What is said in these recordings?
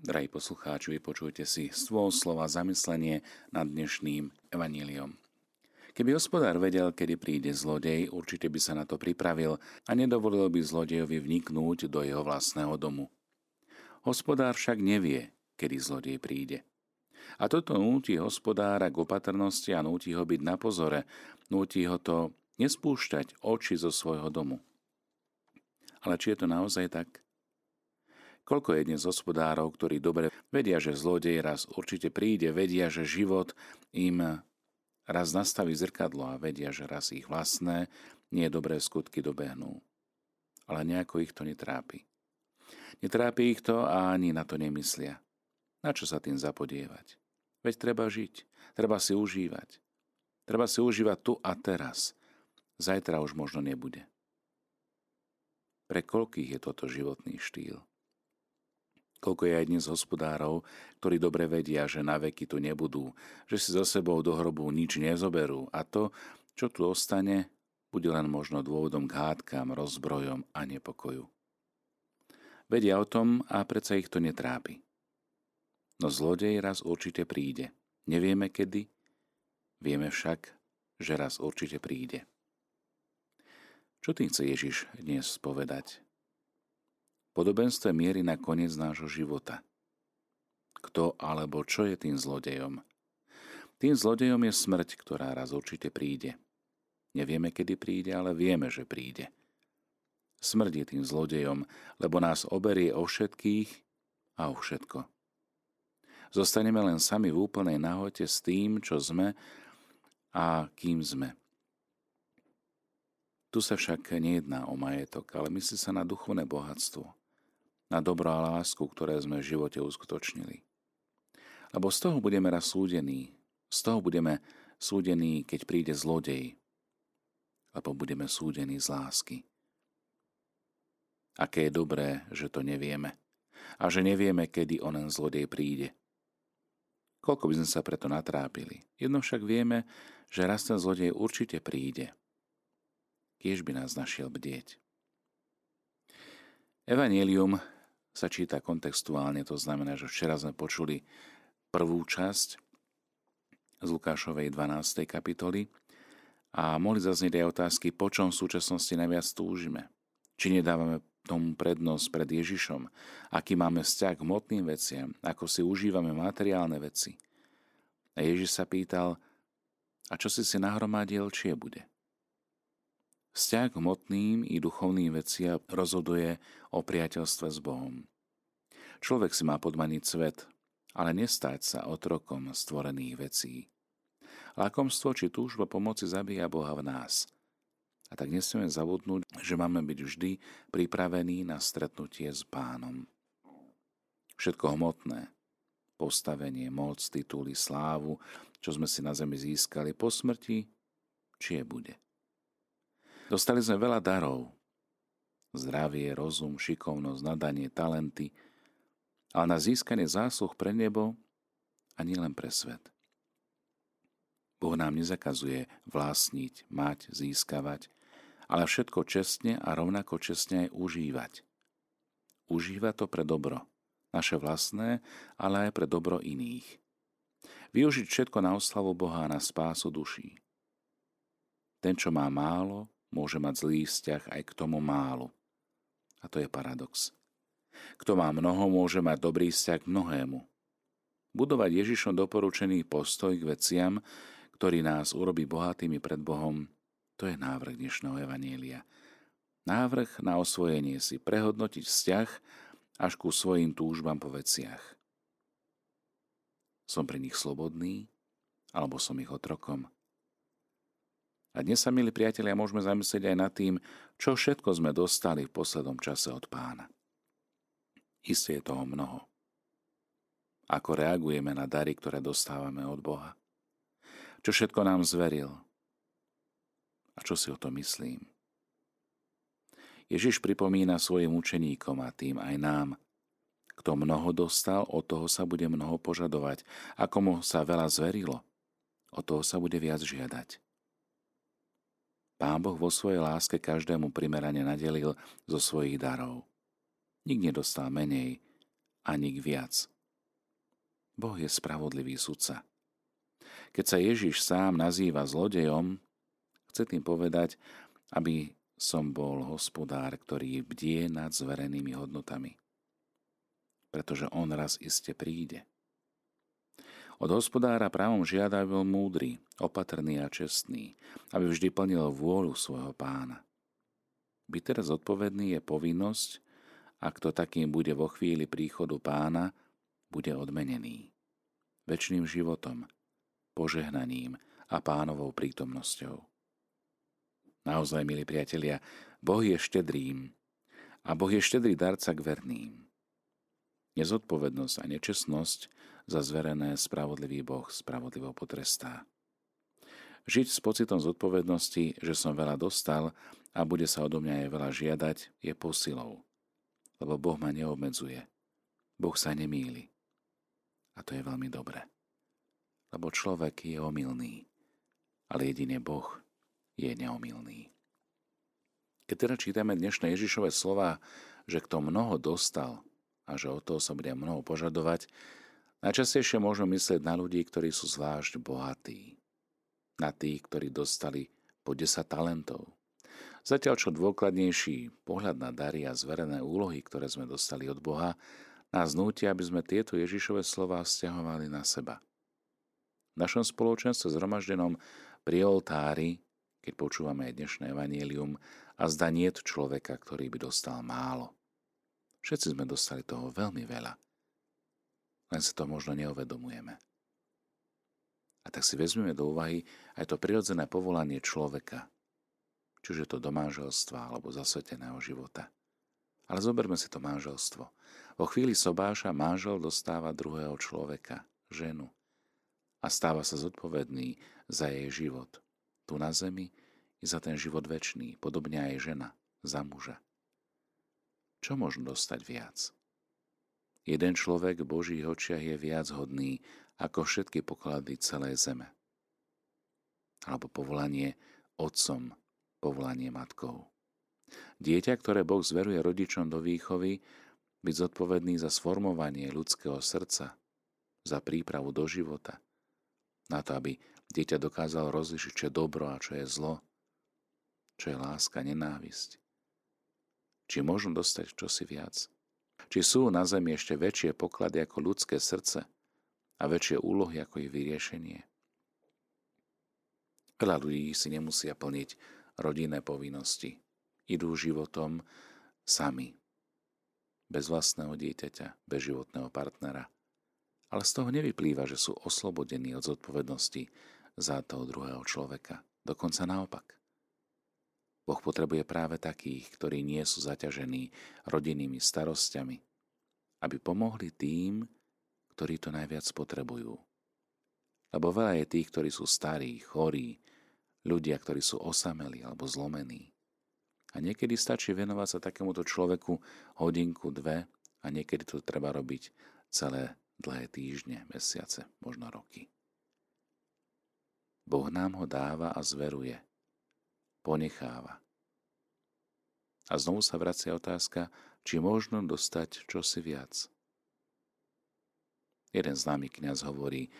Drahí poslucháči, vypočujte si svoj slova zamyslenie nad dnešným evaníliom. Keby hospodár vedel, kedy príde zlodej, určite by sa na to pripravil a nedovolil by zlodejovi vniknúť do jeho vlastného domu. Hospodár však nevie, kedy zlodej príde. A toto núti hospodára k opatrnosti a núti ho byť na pozore, núti ho to nespúšťať oči zo svojho domu. Ale či je to naozaj tak? Koľko je dnes hospodárov, ktorí dobre vedia, že zlodej raz určite príde, vedia, že život im raz nastaví zrkadlo a vedia, že raz ich vlastné, nie dobré skutky dobehnú. Ale nejako ich to netrápi. Netrápi ich to a ani na to nemyslia. Na čo sa tým zapodievať? Veď treba žiť, treba si užívať. Treba si užívať tu a teraz. Zajtra už možno nebude. Pre koľkých je toto životný štýl? Koľko je aj dnes hospodárov, ktorí dobre vedia, že na veky tu nebudú, že si so sebou do hrobu nič nezoberú a to, čo tu ostane, bude len možno dôvodom k hádkam, rozbrojom a nepokoju. Vedia o tom a predsa ich to netrápi. No zlodej raz určite príde. Nevieme kedy, vieme však, že raz určite príde. Čo tým chce Ježiš dnes povedať? Podobenstve mierí na koniec nášho života. Kto alebo čo je tým zlodejom? Tým zlodejom je smrť, ktorá raz určite príde. Nevieme, kedy príde, ale vieme, že príde. Smrť je tým zlodejom, lebo nás oberie o všetkých a o všetko. Zostaneme len sami v úplnej nahote s tým, čo sme a kým sme. Tu sa však nejedná o majetok, ale myslí sa na duchovné bohatstvo – na dobro a lásku, ktoré sme v živote uskutočnili. Lebo z toho budeme raz súdení, z toho budeme súdení, keď príde zlodej, lebo budeme súdení z lásky. Aké je dobré, že to nevieme a že nevieme, kedy onen zlodej príde. Koľko by sme sa preto natrápili. Jedno však vieme, že raz ten zlodej určite príde. Kiež by nás našiel bdieť. Evangelium sa číta kontextuálne, to znamená, že včera sme počuli prvú časť z Lukášovej 12. kapitoly a mohli zaznieť aj otázky, po čom v súčasnosti najviac túžime. Či nedávame tomu prednosť pred Ježišom, aký máme vzťah k hmotným veciam, ako si užívame materiálne veci. A Ježiš sa pýtal, a čo si si nahromadil, či je bude. Vzťah k hmotným i duchovným veciam rozhoduje o priateľstve s Bohom. Človek si má podmaniť svet, ale nestať sa otrokom stvorených vecí. Lákomstvo či túžba pomoci zabíja Boha v nás. A tak nesmieme zabudnúť, že máme byť vždy pripravení na stretnutie s pánom. Všetko hmotné, postavenie, moc, tituly, slávu, čo sme si na zemi získali po smrti, či je bude. Dostali sme veľa darov. Zdravie, rozum, šikovnosť, nadanie, talenty, ale na získanie zásluh pre nebo a nielen pre svet. Boh nám nezakazuje vlastniť, mať, získavať, ale všetko čestne a rovnako čestne aj užívať. Užíva to pre dobro, naše vlastné, ale aj pre dobro iných. Využiť všetko na oslavu Boha a na spásu duší. Ten, čo má málo, môže mať zlý vzťah aj k tomu málu. A to je paradox. Kto má mnoho, môže mať dobrý vzťah k mnohému. Budovať Ježišom doporučený postoj k veciam, ktorý nás urobí bohatými pred Bohom, to je návrh dnešného Evanielia. Návrh na osvojenie si, prehodnotiť vzťah až ku svojim túžbám po veciach. Som pri nich slobodný, alebo som ich otrokom? A dnes sa, milí priatelia, môžeme zamyslieť aj nad tým, čo všetko sme dostali v poslednom čase od pána. Isté je toho mnoho. Ako reagujeme na dary, ktoré dostávame od Boha? Čo všetko nám zveril? A čo si o to myslím? Ježiš pripomína svojim učeníkom a tým aj nám, kto mnoho dostal, od toho sa bude mnoho požadovať. Ako mu sa veľa zverilo, od toho sa bude viac žiadať. Pán Boh vo svojej láske každému primerane nadelil zo svojich darov. Nik nedostal menej a nik viac. Boh je spravodlivý sudca. Keď sa Ježiš sám nazýva zlodejom, chce tým povedať, aby som bol hospodár, ktorý bdie nad zverenými hodnotami. Pretože on raz iste príde. Od hospodára právom žiada bol múdry, opatrný a čestný, aby vždy plnil vôľu svojho pána. Byť teraz odpovedný je povinnosť, ak to takým bude vo chvíli príchodu pána, bude odmenený. Večným životom, požehnaním a pánovou prítomnosťou. Naozaj, milí priatelia, Boh je štedrým a Boh je štedrý darca k verným. Nezodpovednosť a nečestnosť za zverené spravodlivý Boh spravodlivo potrestá. Žiť s pocitom zodpovednosti, že som veľa dostal a bude sa odo mňa aj veľa žiadať, je posilou. Lebo Boh ma neobmedzuje. Boh sa nemýli. A to je veľmi dobré. Lebo človek je omylný, ale jedine Boh je neomilný. Keď teda čítame dnešné Ježišové slova, že kto mnoho dostal a že od toho sa bude mnoho požadovať, Najčastejšie môžeme myslieť na ľudí, ktorí sú zvlášť bohatí. Na tých, ktorí dostali po 10 talentov. Zatiaľ čo dôkladnejší pohľad na dary a zverené úlohy, ktoré sme dostali od Boha, nás nútia, aby sme tieto Ježišové slova vzťahovali na seba. V našom spoločenstve zhromaždenom pri oltári, keď počúvame aj dnešné evanílium, a zda nie človeka, ktorý by dostal málo. Všetci sme dostali toho veľmi veľa – len sa to možno neuvedomujeme. A tak si vezmeme do úvahy aj to prirodzené povolanie človeka, čiže to do manželstva alebo zasveteného života. Ale zoberme si to manželstvo. Vo chvíli sobáša manžel dostáva druhého človeka, ženu, a stáva sa zodpovedný za jej život, tu na zemi i za ten život väčší, podobne aj žena, za muža. Čo možno dostať viac? Jeden človek v Božích očiach je viac hodný ako všetky poklady celej zeme. Alebo povolanie otcom, povolanie matkou. Dieťa, ktoré Boh zveruje rodičom do výchovy, byť zodpovedný za sformovanie ľudského srdca, za prípravu do života, na to, aby dieťa dokázalo rozlišiť, čo je dobro a čo je zlo, čo je láska, nenávisť. Či možno dostať čosi viac? Či sú na zemi ešte väčšie poklady ako ľudské srdce a väčšie úlohy ako ich vyriešenie? Veľa ľudí si nemusia plniť rodinné povinnosti. Idú životom sami, bez vlastného dieťaťa, bez životného partnera. Ale z toho nevyplýva, že sú oslobodení od zodpovednosti za toho druhého človeka. Dokonca naopak. Boh potrebuje práve takých, ktorí nie sú zaťažení rodinnými starosťami, aby pomohli tým, ktorí to najviac potrebujú. Lebo veľa je tých, ktorí sú starí, chorí, ľudia, ktorí sú osamelí alebo zlomení. A niekedy stačí venovať sa takémuto človeku hodinku, dve a niekedy to treba robiť celé dlhé týždne, mesiace, možno roky. Boh nám ho dáva a zveruje – ponecháva. A znovu sa vracia otázka, či možno dostať čosi viac. Jeden známy kňaz hovorí,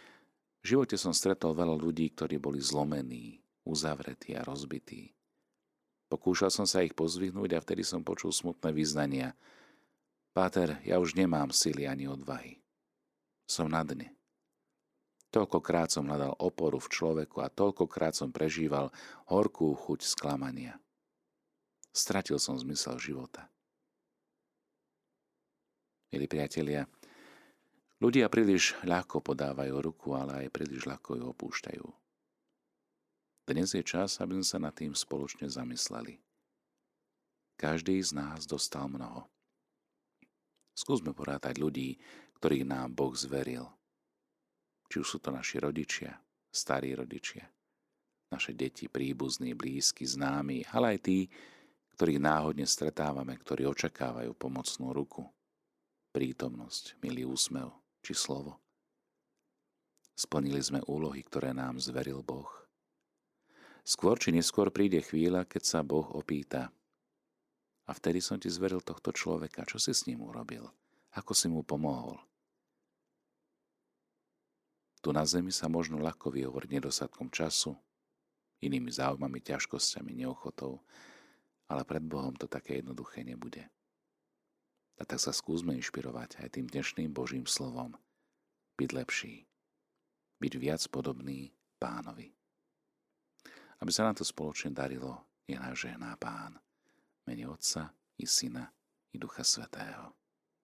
v živote som stretol veľa ľudí, ktorí boli zlomení, uzavretí a rozbití. Pokúšal som sa ich pozvihnúť a vtedy som počul smutné vyznania. Páter, ja už nemám sily ani odvahy. Som na dne. Toľkokrát som hľadal oporu v človeku a toľkokrát som prežíval horkú chuť sklamania. Stratil som zmysel života. Milí priatelia, ľudia príliš ľahko podávajú ruku, ale aj príliš ľahko ju opúšťajú. Dnes je čas, aby sme sa nad tým spoločne zamysleli. Každý z nás dostal mnoho. Skúsme porátať ľudí, ktorých nám Boh zveril – či už sú to naši rodičia, starí rodičia, naše deti, príbuzní, blízky, známi, ale aj tí, ktorých náhodne stretávame, ktorí očakávajú pomocnú ruku, prítomnosť, milý úsmev či slovo. Splnili sme úlohy, ktoré nám zveril Boh. Skôr či neskôr príde chvíľa, keď sa Boh opýta. A vtedy som ti zveril tohto človeka, čo si s ním urobil? ako si mu pomohol. Tu na zemi sa možno ľahko vyhovoriť nedostatkom času, inými záujmami, ťažkosťami, neochotou, ale pred Bohom to také jednoduché nebude. A tak sa skúsme inšpirovať aj tým dnešným Božím slovom. Byť lepší. Byť viac podobný pánovi. Aby sa nám to spoločne darilo, je náš žehná pán. Mene Otca i Syna i Ducha Svetého.